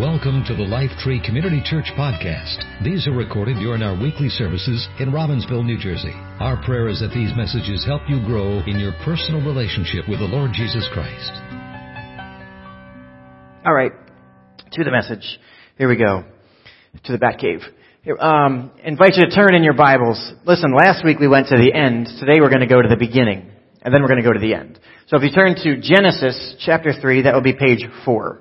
Welcome to the Life Tree Community Church podcast. These are recorded during our weekly services in Robbinsville, New Jersey. Our prayer is that these messages help you grow in your personal relationship with the Lord Jesus Christ. All right, to the message. Here we go. To the Batcave. Here, um, invite you to turn in your Bibles. Listen, last week we went to the end. Today we're going to go to the beginning. And then we're going to go to the end. So if you turn to Genesis chapter 3, that will be page 4.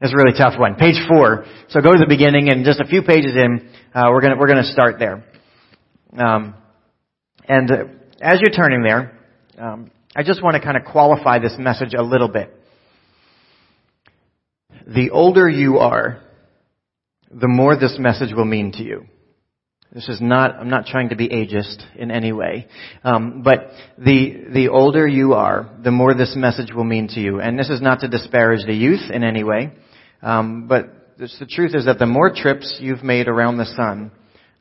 It's a really tough one. Page four. So go to the beginning and just a few pages in, uh, we're gonna, we're gonna start there. Um, and uh, as you're turning there, um, I just want to kind of qualify this message a little bit. The older you are, the more this message will mean to you. This is not, I'm not trying to be ageist in any way. Um, but the, the older you are, the more this message will mean to you. And this is not to disparage the youth in any way. Um, but the truth is that the more trips you've made around the sun,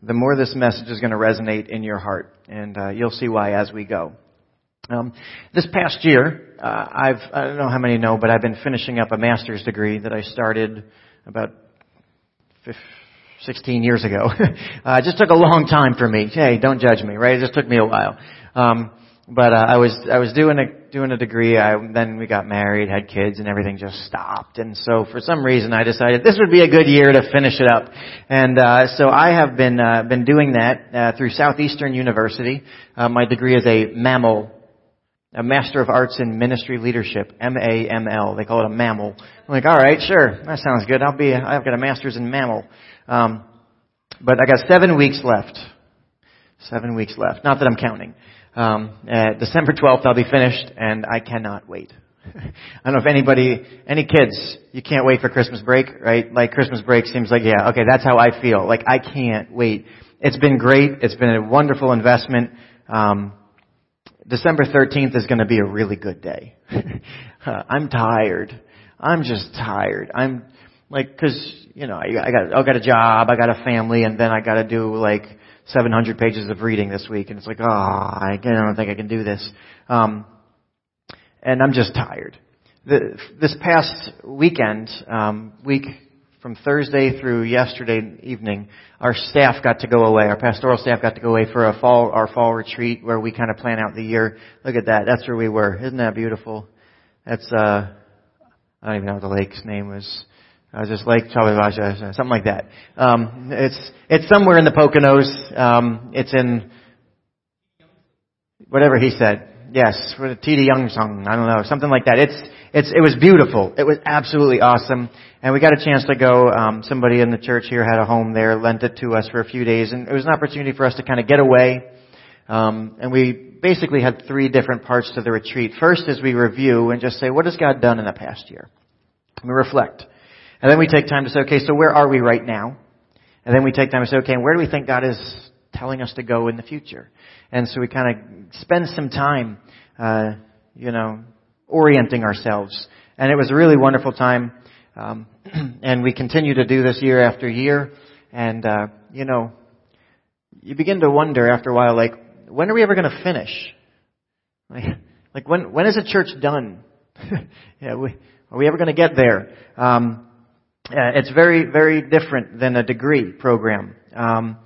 the more this message is going to resonate in your heart. And uh, you'll see why as we go. Um, this past year, uh, I've, I don't know how many know, but I've been finishing up a master's degree that I started about 16 years ago. uh, it just took a long time for me. Hey, don't judge me, right? It just took me a while. Um, but uh, I was I was doing a doing a degree. I, then we got married, had kids, and everything just stopped. And so for some reason, I decided this would be a good year to finish it up. And uh, so I have been uh, been doing that uh, through Southeastern University. Uh, my degree is a MAML, a Master of Arts in Ministry Leadership, M-A-M-L. They call it a MAML. I'm like, all right, sure, that sounds good. I'll be. I've got a master's in MAML. Um, but I got seven weeks left. Seven weeks left. Not that I'm counting. Um, uh, December 12th, I'll be finished, and I cannot wait. I don't know if anybody, any kids, you can't wait for Christmas break, right? Like Christmas break seems like, yeah, okay, that's how I feel. Like I can't wait. It's been great. It's been a wonderful investment. Um, December 13th is going to be a really good day. uh, I'm tired. I'm just tired. I'm like, cause you know, I, I got, I got a job, I got a family, and then I got to do like 700 pages of reading this week, and it's like, oh, I don't think I can do this. Um, and I'm just tired. The, this past weekend, um, week from Thursday through yesterday evening, our staff got to go away. Our pastoral staff got to go away for a fall, our fall retreat where we kind of plan out the year. Look at that. That's where we were. Isn't that beautiful? That's, uh, I don't even know what the lake's name was. I was just Lake Chalabaja, something like that. Um, it's it's somewhere in the Poconos. Um, it's in whatever he said. Yes, the T.D. Young song. I don't know, something like that. It's it's it was beautiful. It was absolutely awesome, and we got a chance to go. Um, somebody in the church here had a home there, lent it to us for a few days, and it was an opportunity for us to kind of get away. Um, and we basically had three different parts to the retreat. First is we review and just say, what has God done in the past year? We reflect. And then we take time to say, okay, so where are we right now? And then we take time to say, okay, and where do we think God is telling us to go in the future? And so we kind of spend some time, uh, you know, orienting ourselves. And it was a really wonderful time. Um, and we continue to do this year after year. And, uh, you know, you begin to wonder after a while, like, when are we ever going to finish? Like, like when, when is the church done? yeah, we, are we ever going to get there? Um, uh, it's very, very different than a degree program. Um,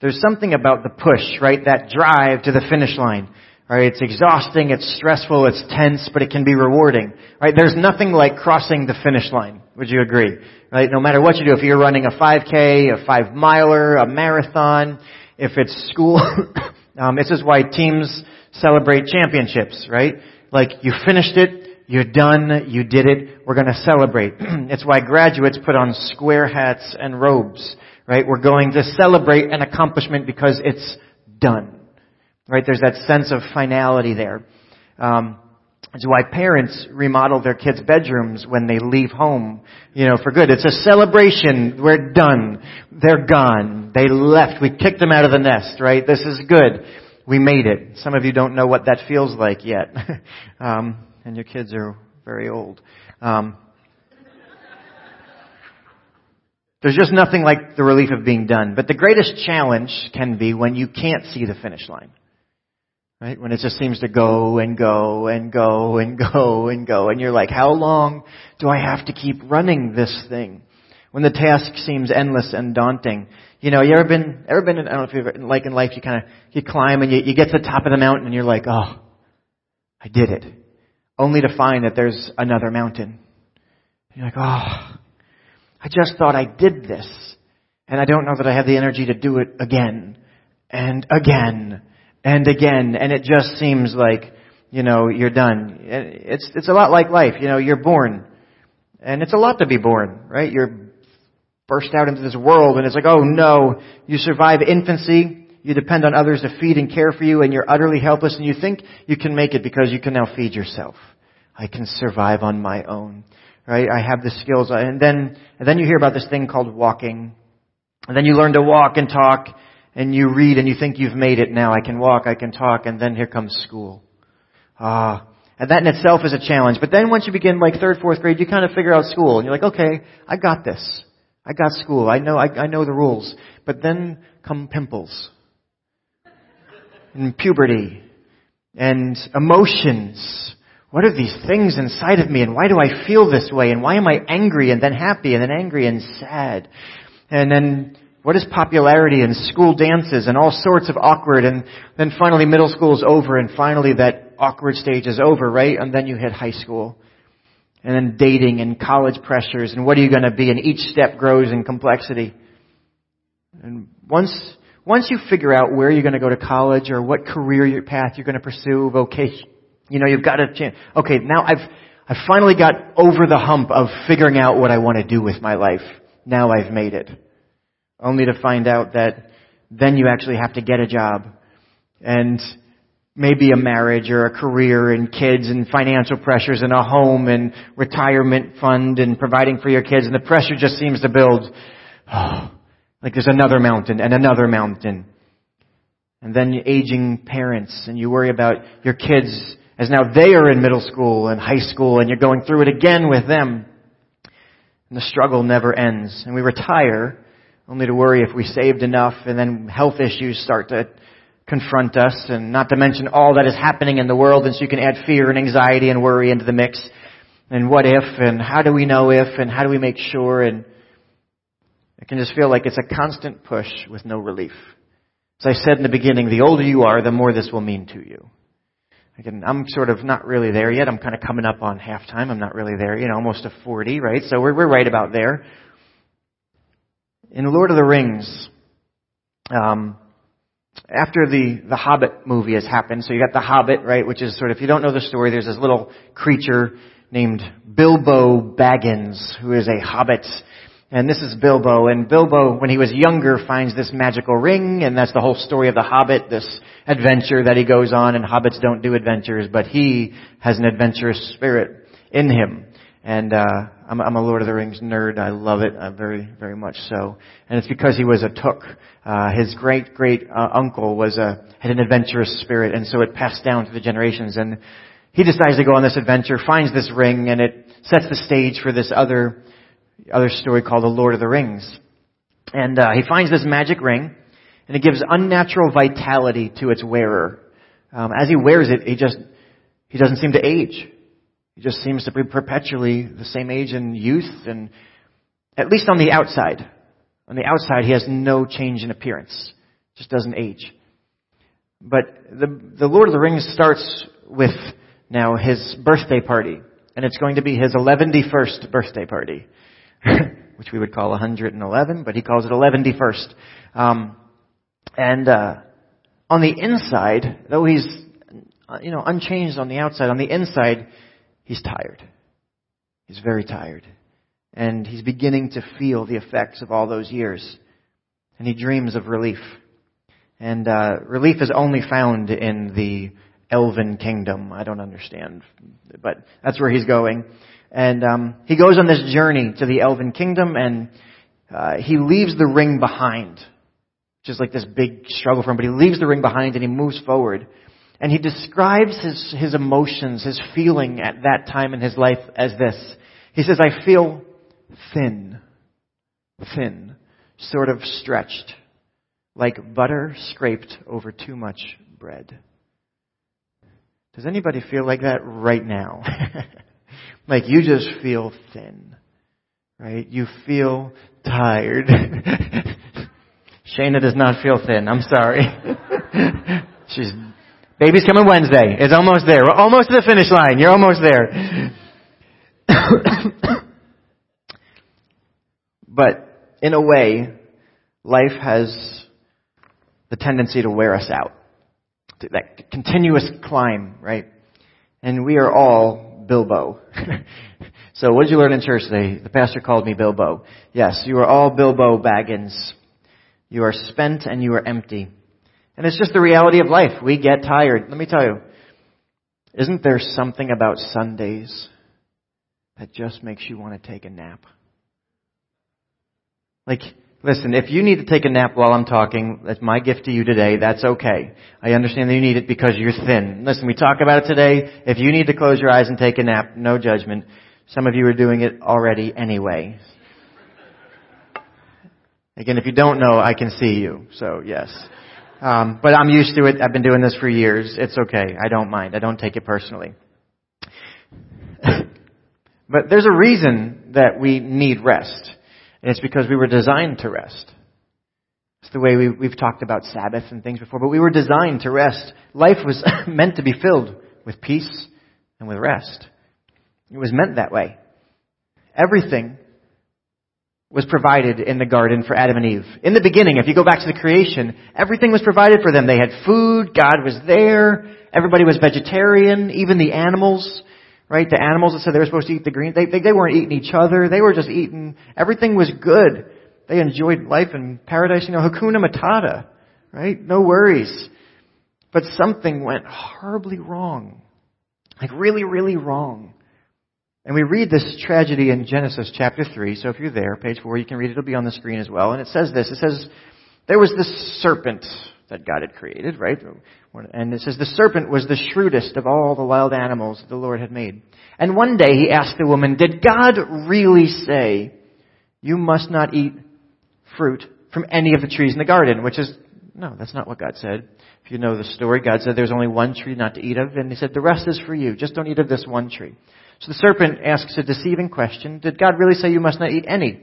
there's something about the push, right? That drive to the finish line. Right? It's exhausting, it's stressful, it's tense, but it can be rewarding. Right? There's nothing like crossing the finish line. Would you agree? Right? No matter what you do, if you're running a 5K, a 5 miler, a marathon, if it's school, um, this is why teams celebrate championships, right? Like you finished it, you're done. You did it. We're going to celebrate. it's why graduates put on square hats and robes, right? We're going to celebrate an accomplishment because it's done, right? There's that sense of finality there. Um, it's why parents remodel their kids' bedrooms when they leave home, you know, for good. It's a celebration. We're done. They're gone. They left. We kicked them out of the nest, right? This is good. We made it. Some of you don't know what that feels like yet. um, and your kids are very old. Um, there's just nothing like the relief of being done. But the greatest challenge can be when you can't see the finish line. Right? When it just seems to go and go and go and go and go. And you're like, how long do I have to keep running this thing? When the task seems endless and daunting. You know, you ever been, ever been, in, I don't know if you've ever, like in life, you kind of, you climb and you, you get to the top of the mountain and you're like, oh, I did it. Only to find that there's another mountain. And you're like, oh, I just thought I did this. And I don't know that I have the energy to do it again. And again. And again. And it just seems like, you know, you're done. It's, it's a lot like life. You know, you're born. And it's a lot to be born, right? You're burst out into this world and it's like, oh no, you survive infancy, you depend on others to feed and care for you and you're utterly helpless and you think you can make it because you can now feed yourself. I can survive on my own. Right? I have the skills. And then, and then you hear about this thing called walking. And then you learn to walk and talk and you read and you think you've made it now. I can walk, I can talk, and then here comes school. Ah. And that in itself is a challenge. But then once you begin like third, fourth grade, you kind of figure out school and you're like, okay, I got this. I got school. I know, I, I know the rules. But then come pimples. And puberty. And emotions. What are these things inside of me and why do I feel this way and why am I angry and then happy and then angry and sad? And then what is popularity and school dances and all sorts of awkward and then finally middle school is over and finally that awkward stage is over, right? And then you hit high school. And then dating and college pressures and what are you going to be and each step grows in complexity. And once, once you figure out where you're going to go to college or what career path you're going to pursue, vocation, you know, you've got a change. Okay, now I've, I've finally got over the hump of figuring out what I want to do with my life. Now I've made it. Only to find out that then you actually have to get a job. And maybe a marriage or a career and kids and financial pressures and a home and retirement fund and providing for your kids and the pressure just seems to build. Like there's another mountain and another mountain. And then aging parents and you worry about your kids as now they are in middle school and high school and you're going through it again with them. And the struggle never ends. And we retire only to worry if we saved enough and then health issues start to confront us and not to mention all that is happening in the world and so you can add fear and anxiety and worry into the mix. And what if and how do we know if and how do we make sure and it can just feel like it's a constant push with no relief. As I said in the beginning, the older you are, the more this will mean to you. Again, I'm sort of not really there yet. I'm kind of coming up on halftime. I'm not really there, you know, almost a 40, right? So we're, we're right about there. In Lord of the Rings, um, after the, the Hobbit movie has happened, so you got the Hobbit, right, which is sort of, if you don't know the story, there's this little creature named Bilbo Baggins, who is a hobbit. And this is Bilbo, and Bilbo, when he was younger, finds this magical ring, and that's the whole story of the Hobbit, this adventure that he goes on, and hobbits don't do adventures, but he has an adventurous spirit in him. And uh, I'm, I'm a Lord of the Rings nerd. I love it uh, very, very much so. And it's because he was a Took. Uh, his great, great uh, uncle was a had an adventurous spirit, and so it passed down to the generations. And he decides to go on this adventure, finds this ring, and it sets the stage for this other other story called The Lord of the Rings. And uh, he finds this magic ring, and it gives unnatural vitality to its wearer. Um, as he wears it, he just he doesn't seem to age. He just seems to be perpetually the same age and youth, and at least on the outside. On the outside, he has no change in appearance. Just doesn't age. But the, the Lord of the Rings starts with now his birthday party. And it's going to be his 111st birthday party. which we would call 111, but he calls it 111st. Um, and uh, on the inside, though he's uh, you know unchanged on the outside, on the inside, he's tired. He's very tired, and he's beginning to feel the effects of all those years, and he dreams of relief. And uh, relief is only found in the elven kingdom. I don't understand, but that's where he's going. And um, he goes on this journey to the Elven Kingdom, and uh, he leaves the ring behind, which is like this big struggle for him. But he leaves the ring behind, and he moves forward. And he describes his his emotions, his feeling at that time in his life as this. He says, "I feel thin, thin, sort of stretched, like butter scraped over too much bread." Does anybody feel like that right now? Like you just feel thin. right? You feel tired. Shana does not feel thin. I'm sorry. She's baby's coming Wednesday. It's almost there. We're almost to the finish line. You're almost there. but in a way, life has the tendency to wear us out. That continuous climb, right? And we are all Bilbo. so what did you learn in church today? The pastor called me Bilbo. Yes, you are all Bilbo Baggins. You are spent and you are empty. And it's just the reality of life. We get tired. Let me tell you, isn't there something about Sundays that just makes you want to take a nap? Like, listen, if you need to take a nap while I'm talking, that's my gift to you today. That's okay. I understand that you need it because you're thin. Listen, we talk about it today. If you need to close your eyes and take a nap, no judgment. Some of you are doing it already anyway. Again, if you don't know, I can see you. So yes. Um, but I'm used to it. I've been doing this for years. It's okay. I don't mind. I don't take it personally. but there's a reason that we need rest. And it's because we were designed to rest. It's the way we, we've talked about Sabbath and things before, but we were designed to rest. Life was meant to be filled with peace and with rest. It was meant that way. Everything was provided in the garden for Adam and Eve. In the beginning, if you go back to the creation, everything was provided for them. They had food, God was there, everybody was vegetarian, even the animals, right? The animals that said they were supposed to eat the green, they, they, they weren't eating each other, they were just eating, everything was good. They enjoyed life in paradise, you know, Hakuna Matata, right? No worries. But something went horribly wrong. Like really, really wrong. And we read this tragedy in Genesis chapter 3. So if you're there, page 4, you can read it. It'll be on the screen as well. And it says this. It says, there was this serpent that God had created, right? And it says, the serpent was the shrewdest of all the wild animals that the Lord had made. And one day he asked the woman, did God really say, you must not eat fruit from any of the trees in the garden? Which is, no, that's not what God said. If you know the story, God said there's only one tree not to eat of, and he said, the rest is for you. Just don't eat of this one tree. So the serpent asks a deceiving question. Did God really say you must not eat any?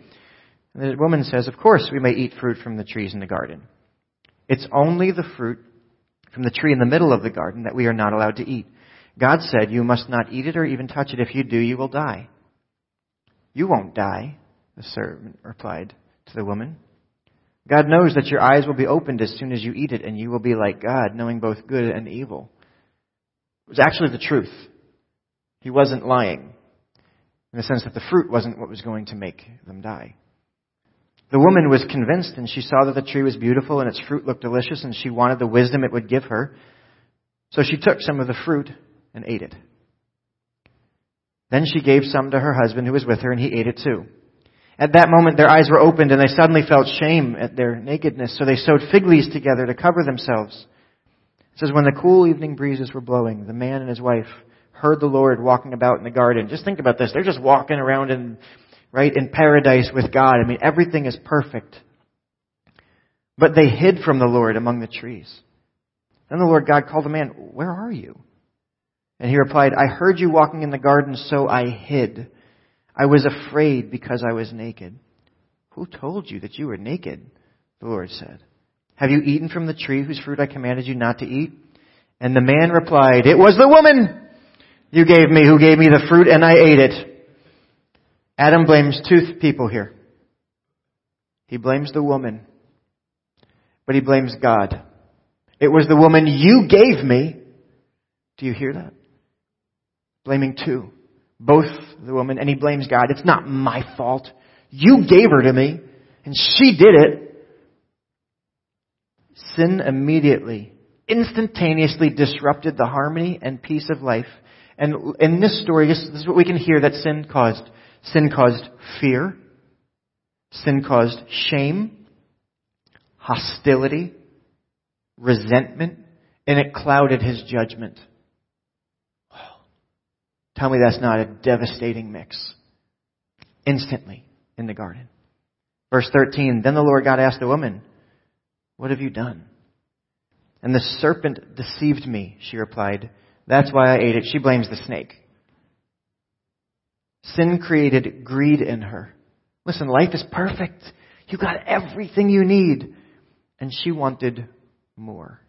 And the woman says, of course we may eat fruit from the trees in the garden. It's only the fruit from the tree in the middle of the garden that we are not allowed to eat. God said you must not eat it or even touch it. If you do, you will die. You won't die, the servant replied to the woman. God knows that your eyes will be opened as soon as you eat it, and you will be like God, knowing both good and evil. It was actually the truth. He wasn't lying in the sense that the fruit wasn't what was going to make them die. The woman was convinced and she saw that the tree was beautiful and its fruit looked delicious and she wanted the wisdom it would give her. So she took some of the fruit and ate it. Then she gave some to her husband who was with her and he ate it too. At that moment their eyes were opened and they suddenly felt shame at their nakedness, so they sewed fig leaves together to cover themselves. It says, when the cool evening breezes were blowing, the man and his wife heard the Lord walking about in the garden. Just think about this. They're just walking around in, right, in paradise with God. I mean, everything is perfect. But they hid from the Lord among the trees. Then the Lord God called the man, where are you? And he replied, I heard you walking in the garden, so I hid. I was afraid because I was naked. Who told you that you were naked? The Lord said. Have you eaten from the tree whose fruit I commanded you not to eat? And the man replied, It was the woman you gave me, who gave me the fruit, and I ate it. Adam blames two people here. He blames the woman, but he blames God. It was the woman you gave me. Do you hear that? Blaming two. Both the woman, and he blames God. It's not my fault. You gave her to me, and she did it. Sin immediately, instantaneously disrupted the harmony and peace of life and in this story, this, is what we can hear that sin caused. Sin caused fear. Sin caused shame, hostility, resentment, and it clouded his judgment. Tell me that's not a devastating mix. Instantly in the garden. Verse 13, then the Lord God asked the woman, what have you done? And the serpent deceived me, she replied. That's why I ate it. She blames the snake. Sin created greed in her. Listen, life is perfect. You got everything you need. And she wanted more.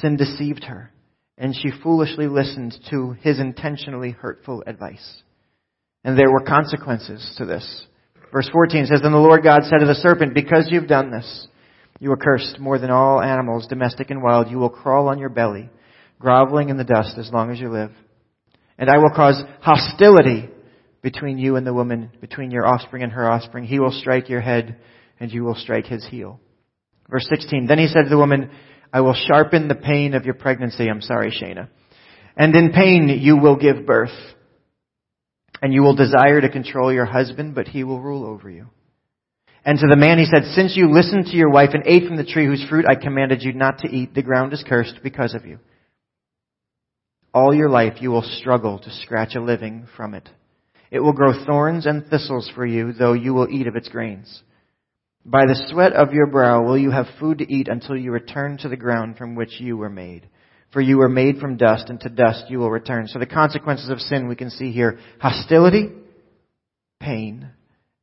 Sin deceived her, and she foolishly listened to his intentionally hurtful advice. And there were consequences to this. Verse 14 says, Then the Lord God said to the serpent, Because you've done this, you are cursed more than all animals, domestic and wild. You will crawl on your belly, groveling in the dust as long as you live. And I will cause hostility between you and the woman, between your offspring and her offspring. He will strike your head, and you will strike his heel. Verse 16, Then he said to the woman, I will sharpen the pain of your pregnancy. I'm sorry, Shana. And in pain you will give birth. And you will desire to control your husband, but he will rule over you. And to the man he said, Since you listened to your wife and ate from the tree whose fruit I commanded you not to eat, the ground is cursed because of you. All your life you will struggle to scratch a living from it. It will grow thorns and thistles for you, though you will eat of its grains. By the sweat of your brow will you have food to eat until you return to the ground from which you were made. For you were made from dust, and to dust you will return. So the consequences of sin we can see here hostility, pain,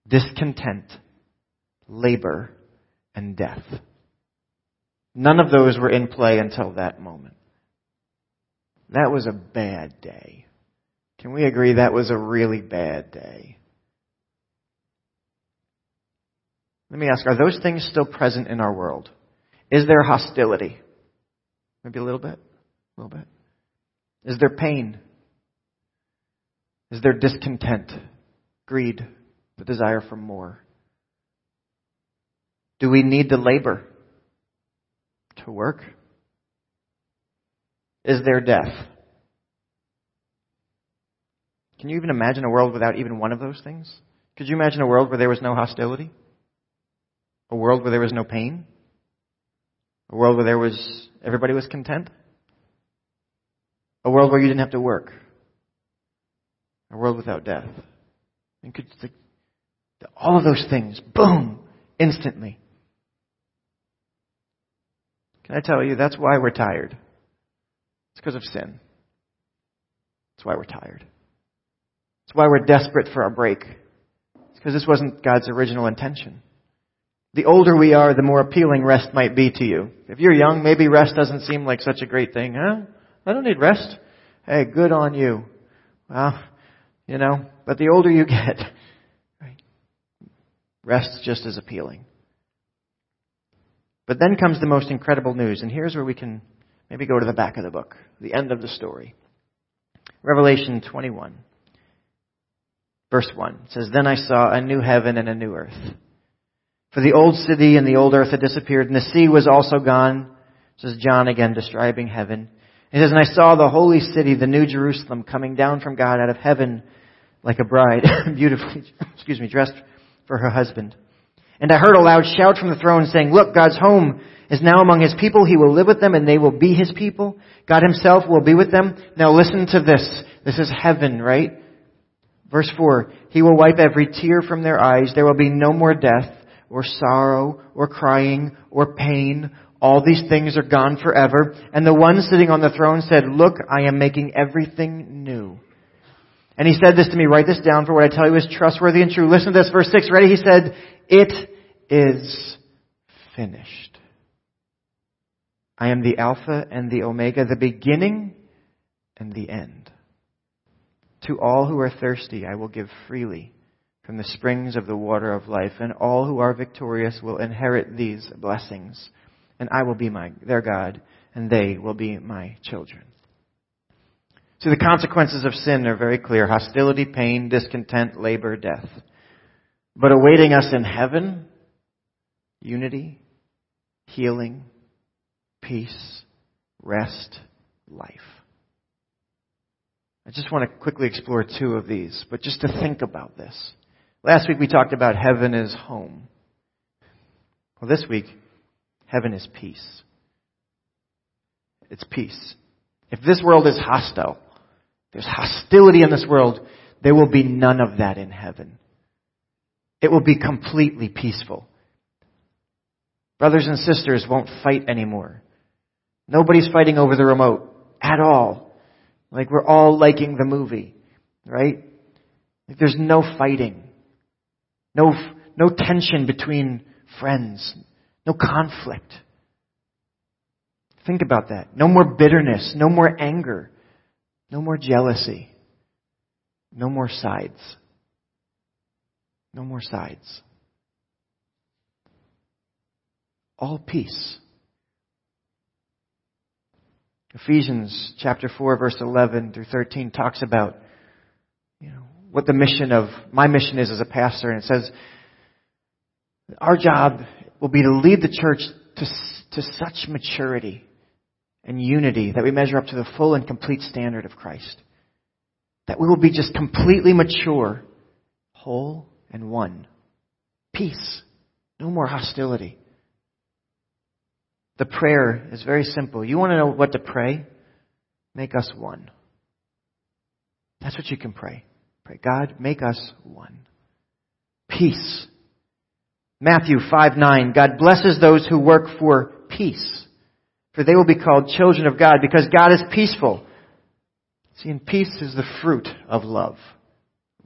discontent, labor, and death. None of those were in play until that moment. That was a bad day. Can we agree that was a really bad day? Let me ask, are those things still present in our world? Is there hostility? Maybe a little bit? A little bit. Is there pain? Is there discontent, greed, the desire for more? Do we need to labor to work? Is there death? Can you even imagine a world without even one of those things? Could you imagine a world where there was no hostility? A world where there was no pain? A world where there was everybody was content? A world where you didn't have to work? A world without death? And could all of those things, boom, instantly. Can I tell you, that's why we're tired. It's because of sin. That's why we're tired. It's why we're desperate for a break. It's because this wasn't God's original intention. The older we are, the more appealing rest might be to you. If you're young, maybe rest doesn't seem like such a great thing. Huh? I don't need rest. Hey, good on you. Well, you know, but the older you get, right, rest's just as appealing. But then comes the most incredible news, and here's where we can maybe go to the back of the book, the end of the story. Revelation 21. Verse 1 says, Then I saw a new heaven and a new earth. For the old city and the old earth had disappeared, and the sea was also gone. Says John again describing heaven. He says, And I saw the holy city, the new Jerusalem, coming down from God out of heaven like a bride, beautifully, excuse me, dressed for her husband. And I heard a loud shout from the throne saying, Look, God's home is now among his people. He will live with them and they will be his people. God himself will be with them. Now listen to this. This is heaven, right? Verse 4, He will wipe every tear from their eyes. There will be no more death, or sorrow, or crying, or pain. All these things are gone forever. And the one sitting on the throne said, Look, I am making everything new. And he said this to me, write this down for what I tell you is trustworthy and true. Listen to this, verse 6, ready? He said, It is finished. I am the Alpha and the Omega, the beginning and the end. To all who are thirsty, I will give freely from the springs of the water of life, and all who are victorious will inherit these blessings. And I will be my, their God, and they will be my children. So the consequences of sin are very clear. Hostility, pain, discontent, labor, death. But awaiting us in heaven, unity, healing, peace, rest, life. I just want to quickly explore two of these, but just to think about this. Last week we talked about heaven is home. Well, this week, heaven is peace. It's peace. If this world is hostile, there's hostility in this world, there will be none of that in heaven. It will be completely peaceful. Brothers and sisters won't fight anymore. Nobody's fighting over the remote at all. Like we're all liking the movie, right? Like There's no fighting. No, no tension between friends. No conflict. Think about that. No more bitterness. No more anger. No more jealousy. No more sides. No more sides. All peace. Ephesians chapter 4 verse 11 through 13 talks about you know what the mission of my mission is as a pastor and it says our job will be to lead the church to, to such maturity and unity that we measure up to the full and complete standard of Christ. That we will be just completely mature, whole, and one. Peace. No more hostility. The prayer is very simple. You want to know what to pray? Make us one. That's what you can pray. Pray, God, make us one. Peace. Matthew 5 9. God blesses those who work for peace, for they will be called children of God because God is peaceful. See, and peace is the fruit of love.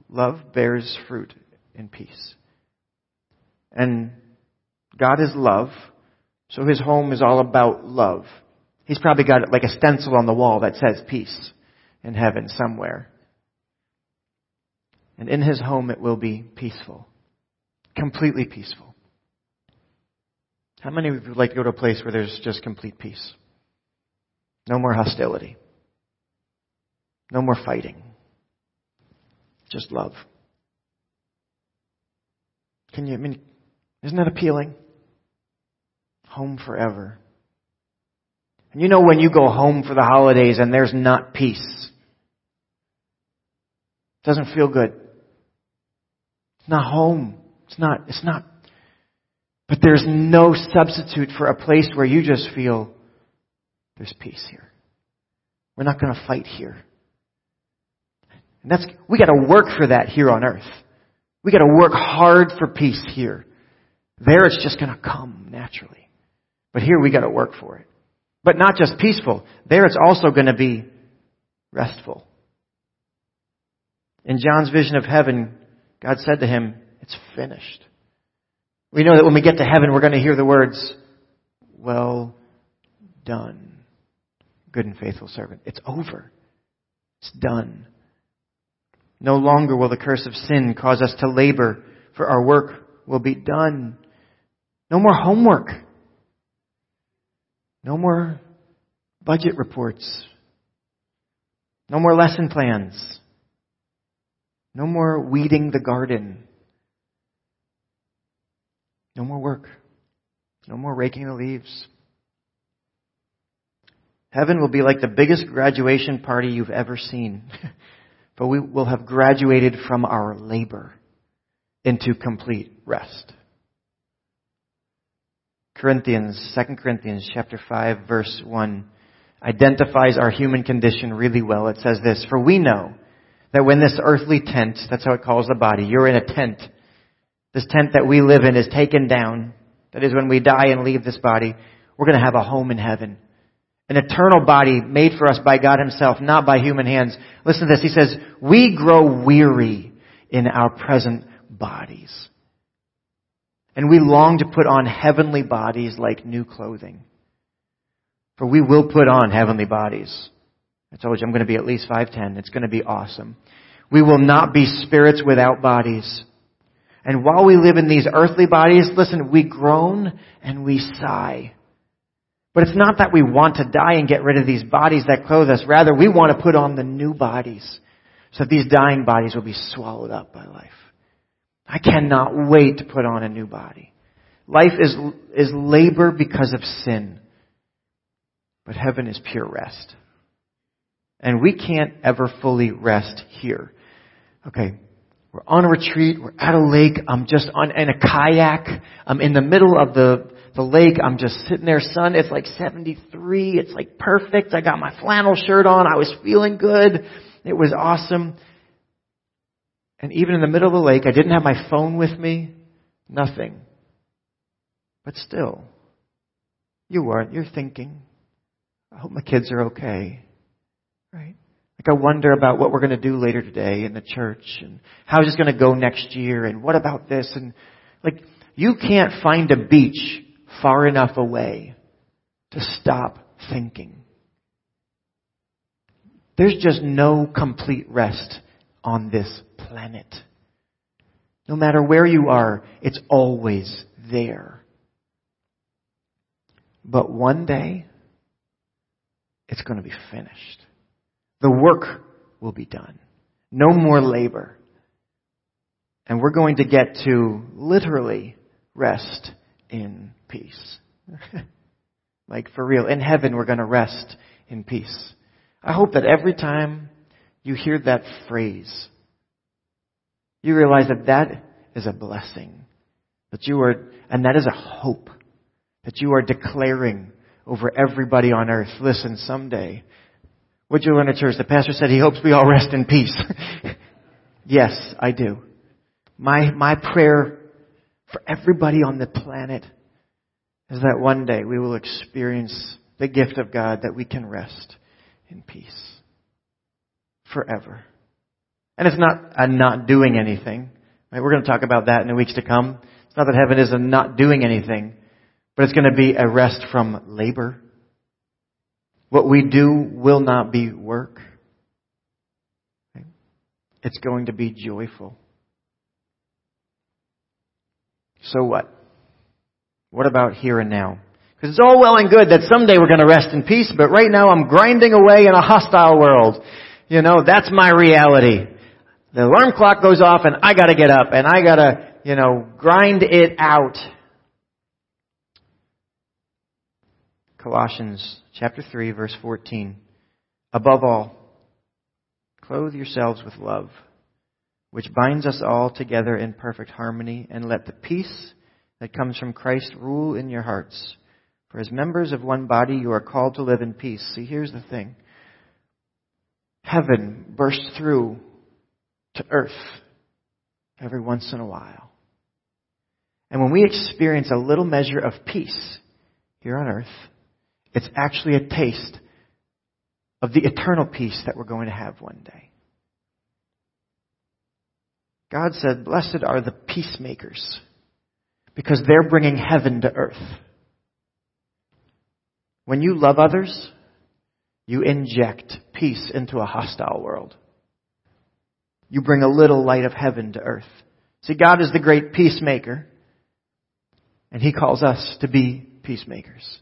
Love bears fruit in peace. And God is love, so his home is all about love. He's probably got like a stencil on the wall that says peace in heaven somewhere. And in his home it will be peaceful. Completely peaceful. How many of you would like to go to a place where there's just complete peace? No more hostility. No more fighting. Just love. Can you, I mean, isn't that appealing? Home forever. And you know when you go home for the holidays and there's not peace. It doesn't feel good. It's not home. It's not, it's not. But there's no substitute for a place where you just feel there's peace here. We're not going to fight here. And that's, we gotta work for that here on earth. We gotta work hard for peace here. There it's just gonna come naturally. But here we gotta work for it. But not just peaceful. There it's also gonna be restful. In John's vision of heaven, God said to him, it's finished. We know that when we get to heaven, we're going to hear the words, well done, good and faithful servant. It's over. It's done. No longer will the curse of sin cause us to labor, for our work will be done. No more homework. No more budget reports. No more lesson plans. No more weeding the garden. No more work. No more raking the leaves. Heaven will be like the biggest graduation party you've ever seen. but we will have graduated from our labor into complete rest. Corinthians, 2 Corinthians chapter 5 verse 1 identifies our human condition really well. It says this, for we know that when this earthly tent, that's how it calls the body, you're in a tent. This tent that we live in is taken down. That is when we die and leave this body, we're going to have a home in heaven. An eternal body made for us by God himself, not by human hands. Listen to this. He says, we grow weary in our present bodies. And we long to put on heavenly bodies like new clothing. For we will put on heavenly bodies. I told you I'm going to be at least 5'10. It's going to be awesome. We will not be spirits without bodies. And while we live in these earthly bodies, listen, we groan and we sigh. But it's not that we want to die and get rid of these bodies that clothe us. Rather, we want to put on the new bodies so that these dying bodies will be swallowed up by life. I cannot wait to put on a new body. Life is, is labor because of sin. But heaven is pure rest. And we can't ever fully rest here. Okay. We're on a retreat. We're at a lake. I'm just on, in a kayak. I'm in the middle of the the lake. I'm just sitting there, sun. It's like 73. It's like perfect. I got my flannel shirt on. I was feeling good. It was awesome. And even in the middle of the lake, I didn't have my phone with me. Nothing. But still, you weren't. You're thinking, I hope my kids are okay. Right? Like I wonder about what we're going to do later today in the church and how is this going to go next year and what about this and like you can't find a beach far enough away to stop thinking. There's just no complete rest on this planet. No matter where you are, it's always there. But one day, it's going to be finished. The work will be done. No more labor. And we're going to get to literally rest in peace. like for real. In heaven, we're going to rest in peace. I hope that every time you hear that phrase, you realize that that is a blessing. That you are, and that is a hope that you are declaring over everybody on earth. Listen, someday, what you learn at church, the pastor said he hopes we all rest in peace. yes, I do. My, my prayer for everybody on the planet is that one day we will experience the gift of God that we can rest in peace forever. And it's not a not doing anything. Right? We're going to talk about that in the weeks to come. It's not that heaven is a not doing anything, but it's going to be a rest from labor. What we do will not be work. Right? It's going to be joyful. So what? What about here and now? Because it's all well and good that someday we're going to rest in peace, but right now I'm grinding away in a hostile world. You know, that's my reality. The alarm clock goes off and I gotta get up and I gotta, you know, grind it out. Colossians chapter 3 verse 14. Above all, clothe yourselves with love which binds us all together in perfect harmony, and let the peace that comes from Christ rule in your hearts. For as members of one body, you are called to live in peace. See, here's the thing. Heaven bursts through to earth every once in a while. And when we experience a little measure of peace here on earth, it's actually a taste of the eternal peace that we're going to have one day. God said, Blessed are the peacemakers, because they're bringing heaven to earth. When you love others, you inject peace into a hostile world. You bring a little light of heaven to earth. See, God is the great peacemaker, and He calls us to be peacemakers,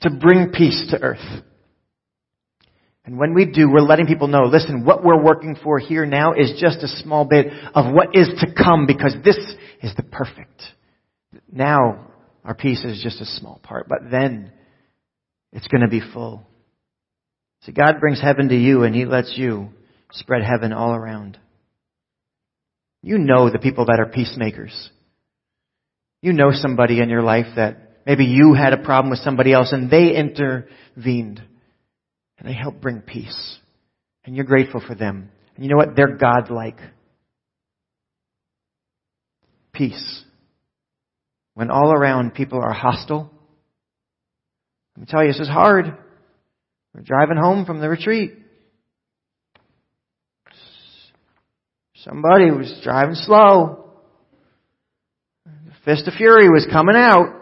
to bring peace to earth. And when we do, we're letting people know, listen, what we're working for here now is just a small bit of what is to come because this is the perfect. Now, our peace is just a small part, but then it's going to be full. See, God brings heaven to you and He lets you spread heaven all around. You know the people that are peacemakers. You know somebody in your life that maybe you had a problem with somebody else and they intervened and they helped bring peace. And you're grateful for them. And you know what? They're God-like. Peace. When all around people are hostile, let me tell you, this is hard. We're driving home from the retreat. Somebody was driving slow. The fist of fury was coming out.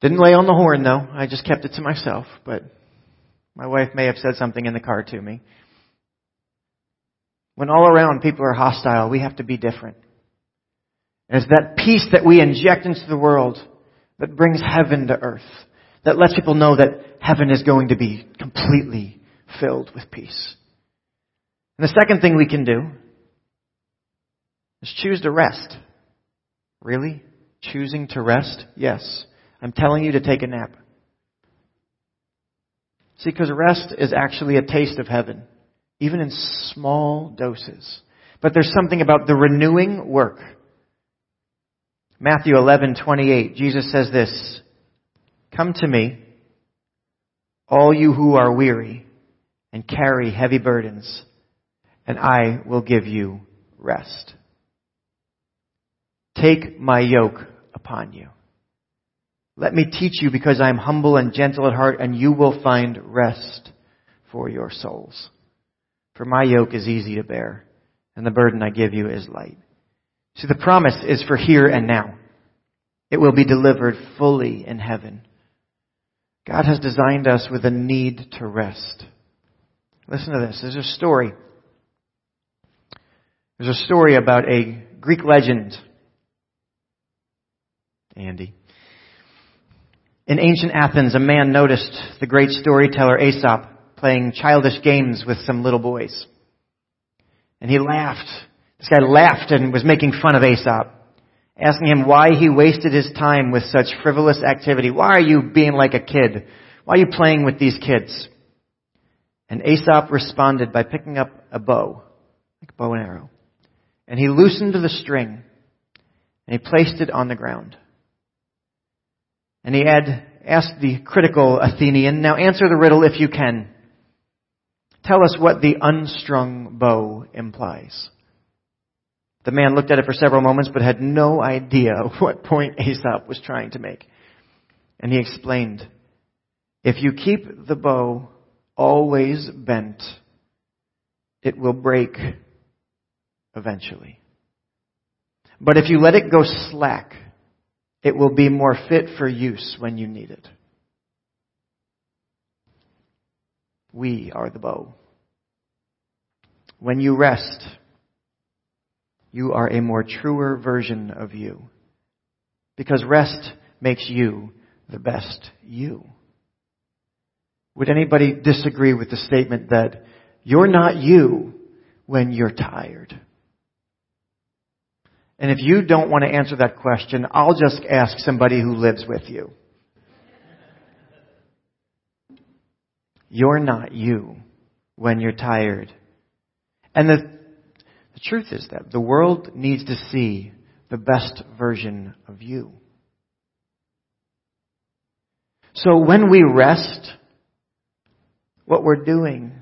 Didn't lay on the horn though. I just kept it to myself, but my wife may have said something in the car to me. When all around people are hostile, we have to be different. And it's that peace that we inject into the world that brings heaven to earth. That lets people know that heaven is going to be completely filled with peace. And the second thing we can do is choose to rest. Really? Choosing to rest? Yes. I'm telling you to take a nap. See, because rest is actually a taste of heaven, even in small doses. But there's something about the renewing work. Matthew 11:28, Jesus says this, "Come to me, all you who are weary and carry heavy burdens, and I will give you rest. Take my yoke upon you." Let me teach you because I am humble and gentle at heart and you will find rest for your souls. For my yoke is easy to bear and the burden I give you is light. See, the promise is for here and now. It will be delivered fully in heaven. God has designed us with a need to rest. Listen to this. There's a story. There's a story about a Greek legend. Andy. In ancient Athens, a man noticed the great storyteller Aesop playing childish games with some little boys. And he laughed. This guy laughed and was making fun of Aesop, asking him why he wasted his time with such frivolous activity. Why are you being like a kid? Why are you playing with these kids? And Aesop responded by picking up a bow, like a bow and arrow. And he loosened the string and he placed it on the ground. And he had asked the critical Athenian, now answer the riddle if you can. Tell us what the unstrung bow implies. The man looked at it for several moments but had no idea what point Aesop was trying to make. And he explained, if you keep the bow always bent, it will break eventually. But if you let it go slack, it will be more fit for use when you need it. We are the bow. When you rest, you are a more truer version of you. Because rest makes you the best you. Would anybody disagree with the statement that you're not you when you're tired? And if you don't want to answer that question, I'll just ask somebody who lives with you. You're not you when you're tired. And the, the truth is that the world needs to see the best version of you. So when we rest, what we're doing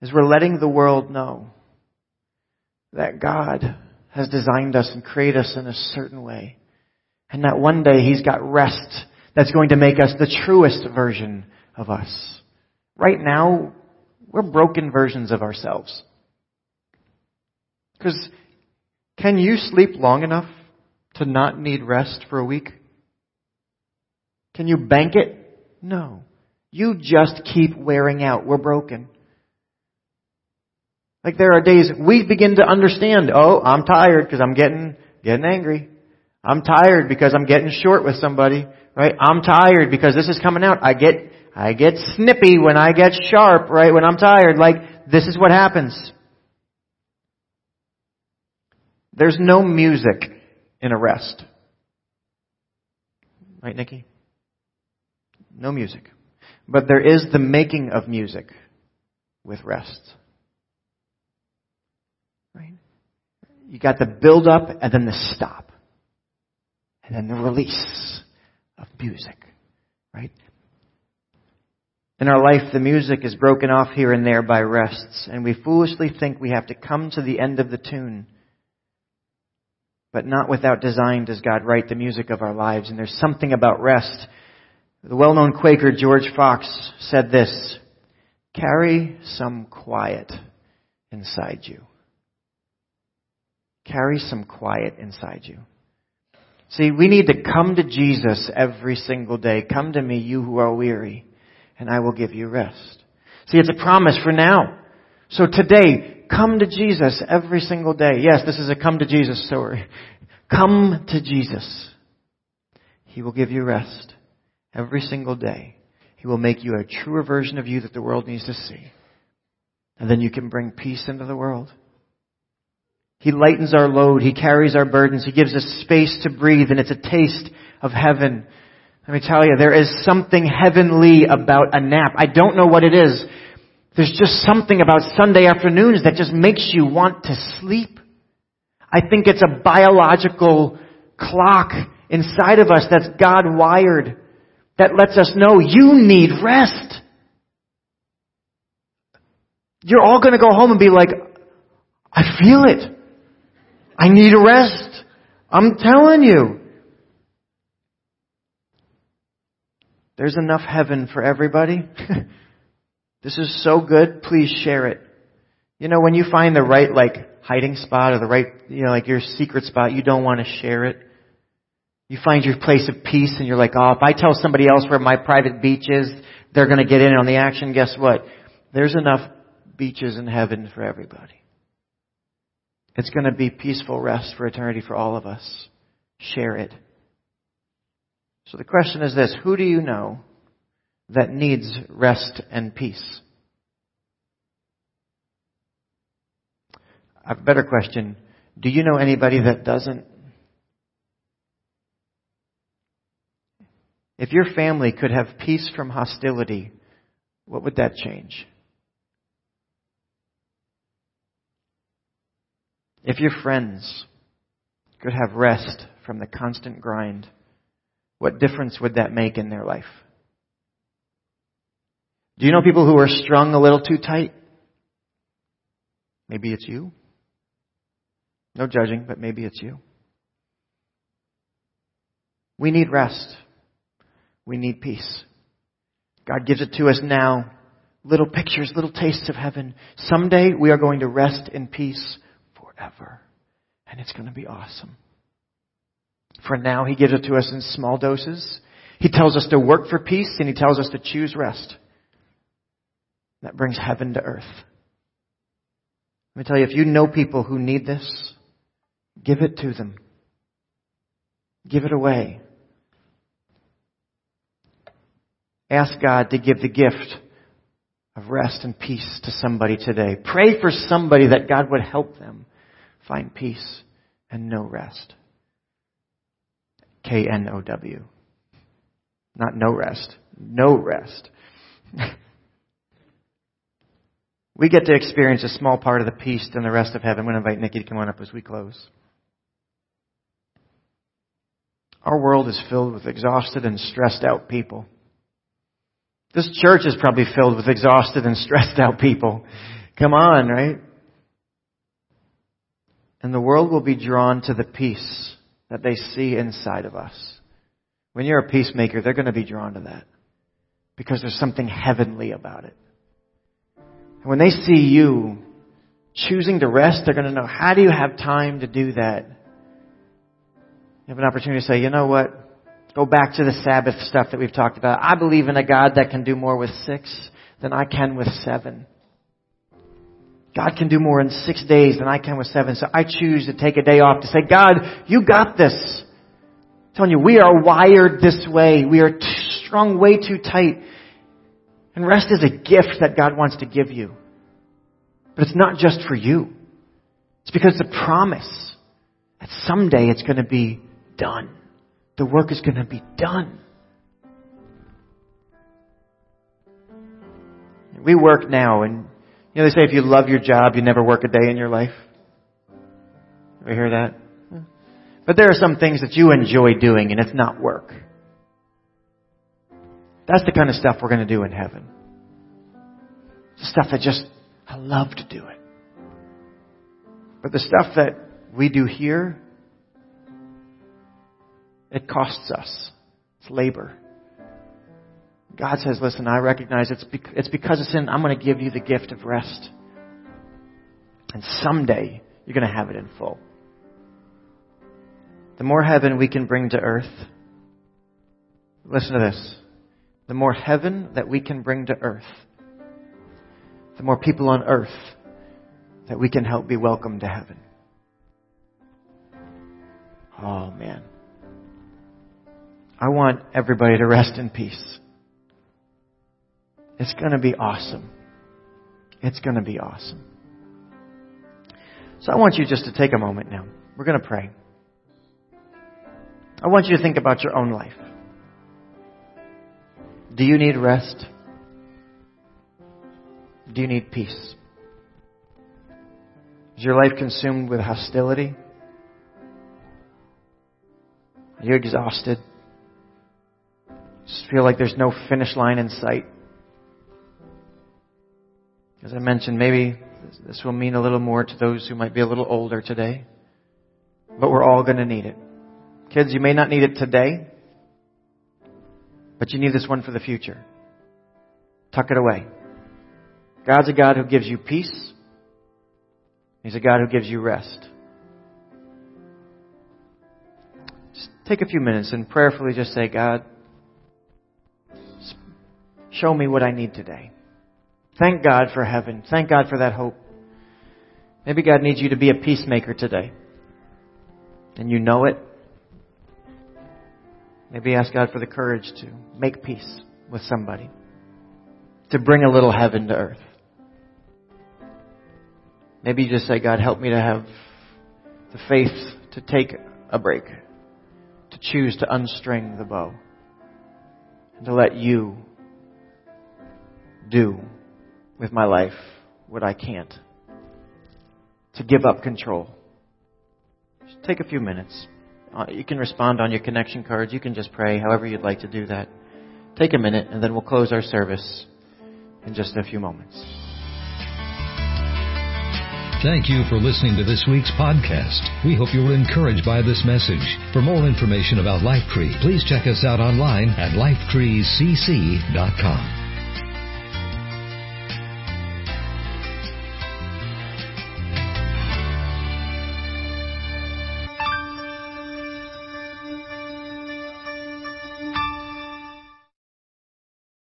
is we're letting the world know that God has designed us and created us in a certain way. And that one day He's got rest that's going to make us the truest version of us. Right now, we're broken versions of ourselves. Because can you sleep long enough to not need rest for a week? Can you bank it? No. You just keep wearing out. We're broken. Like there are days we begin to understand, oh, I'm tired because I'm getting, getting angry. I'm tired because I'm getting short with somebody, right? I'm tired because this is coming out. I get, I get snippy when I get sharp, right? When I'm tired. Like, this is what happens. There's no music in a rest. Right, Nikki? No music. But there is the making of music with rest. Right? You got the build up and then the stop. And then the release of music. Right? In our life, the music is broken off here and there by rests, and we foolishly think we have to come to the end of the tune. But not without design does God write the music of our lives, and there's something about rest. The well-known Quaker George Fox said this, carry some quiet inside you. Carry some quiet inside you. See, we need to come to Jesus every single day. Come to me, you who are weary, and I will give you rest. See, it's a promise for now. So today, come to Jesus every single day. Yes, this is a come to Jesus story. Come to Jesus. He will give you rest every single day. He will make you a truer version of you that the world needs to see. And then you can bring peace into the world. He lightens our load. He carries our burdens. He gives us space to breathe, and it's a taste of heaven. Let me tell you, there is something heavenly about a nap. I don't know what it is. There's just something about Sunday afternoons that just makes you want to sleep. I think it's a biological clock inside of us that's God wired that lets us know you need rest. You're all going to go home and be like, I feel it. I need a rest. I'm telling you. There's enough heaven for everybody. this is so good. Please share it. You know, when you find the right, like, hiding spot or the right, you know, like your secret spot, you don't want to share it. You find your place of peace and you're like, oh, if I tell somebody else where my private beach is, they're going to get in on the action. Guess what? There's enough beaches in heaven for everybody. It's going to be peaceful rest for eternity for all of us. Share it. So the question is this Who do you know that needs rest and peace? A better question Do you know anybody that doesn't? If your family could have peace from hostility, what would that change? If your friends could have rest from the constant grind, what difference would that make in their life? Do you know people who are strung a little too tight? Maybe it's you. No judging, but maybe it's you. We need rest. We need peace. God gives it to us now. Little pictures, little tastes of heaven. Someday we are going to rest in peace forever. And it's going to be awesome. For now, He gives it to us in small doses. He tells us to work for peace and He tells us to choose rest. That brings heaven to earth. Let me tell you, if you know people who need this, give it to them. Give it away. Ask God to give the gift of rest and peace to somebody today. Pray for somebody that God would help them find peace and no rest. K N O W. Not no rest. No rest. we get to experience a small part of the peace and the rest of heaven. I'm going to invite Nikki to come on up as we close. Our world is filled with exhausted and stressed out people. This church is probably filled with exhausted and stressed out people. Come on, right? And the world will be drawn to the peace that they see inside of us. When you're a peacemaker, they're going to be drawn to that because there's something heavenly about it. And when they see you choosing to rest, they're going to know how do you have time to do that? You have an opportunity to say, you know what? Go back to the Sabbath stuff that we've talked about. I believe in a God that can do more with six than I can with seven. God can do more in six days than I can with seven. So I choose to take a day off to say, God, you got this. I'm telling you, we are wired this way. We are strung way too tight. And rest is a gift that God wants to give you. But it's not just for you. It's because the promise that someday it's going to be done. The work is going to be done. We work now and you know, they say if you love your job, you never work a day in your life. Ever hear that? Hmm. But there are some things that you enjoy doing and it's not work. That's the kind of stuff we're going to do in heaven. The stuff that just, I love to do it. But the stuff that we do here, it costs us. It's labor. God says, listen, I recognize it's, it's because of sin. I'm going to give you the gift of rest. And someday, you're going to have it in full. The more heaven we can bring to earth, listen to this. The more heaven that we can bring to earth, the more people on earth that we can help be welcomed to heaven. Oh man. I want everybody to rest in peace. It's going to be awesome. It's going to be awesome. So I want you just to take a moment now. We're going to pray. I want you to think about your own life. Do you need rest? Do you need peace? Is your life consumed with hostility? Are you exhausted? Just feel like there's no finish line in sight? As I mentioned, maybe this will mean a little more to those who might be a little older today, but we're all going to need it. Kids, you may not need it today, but you need this one for the future. Tuck it away. God's a God who gives you peace. He's a God who gives you rest. Just take a few minutes and prayerfully just say, God, show me what I need today. Thank God for heaven. Thank God for that hope. Maybe God needs you to be a peacemaker today. And you know it. Maybe ask God for the courage to make peace with somebody. To bring a little heaven to earth. Maybe just say, God, help me to have the faith to take a break. To choose to unstring the bow. And to let you do with my life what I can't. To give up control. Just take a few minutes. Uh, you can respond on your connection cards. You can just pray however you'd like to do that. Take a minute and then we'll close our service in just a few moments. Thank you for listening to this week's podcast. We hope you were encouraged by this message. For more information about Lifetree, please check us out online at lifetreecc.com.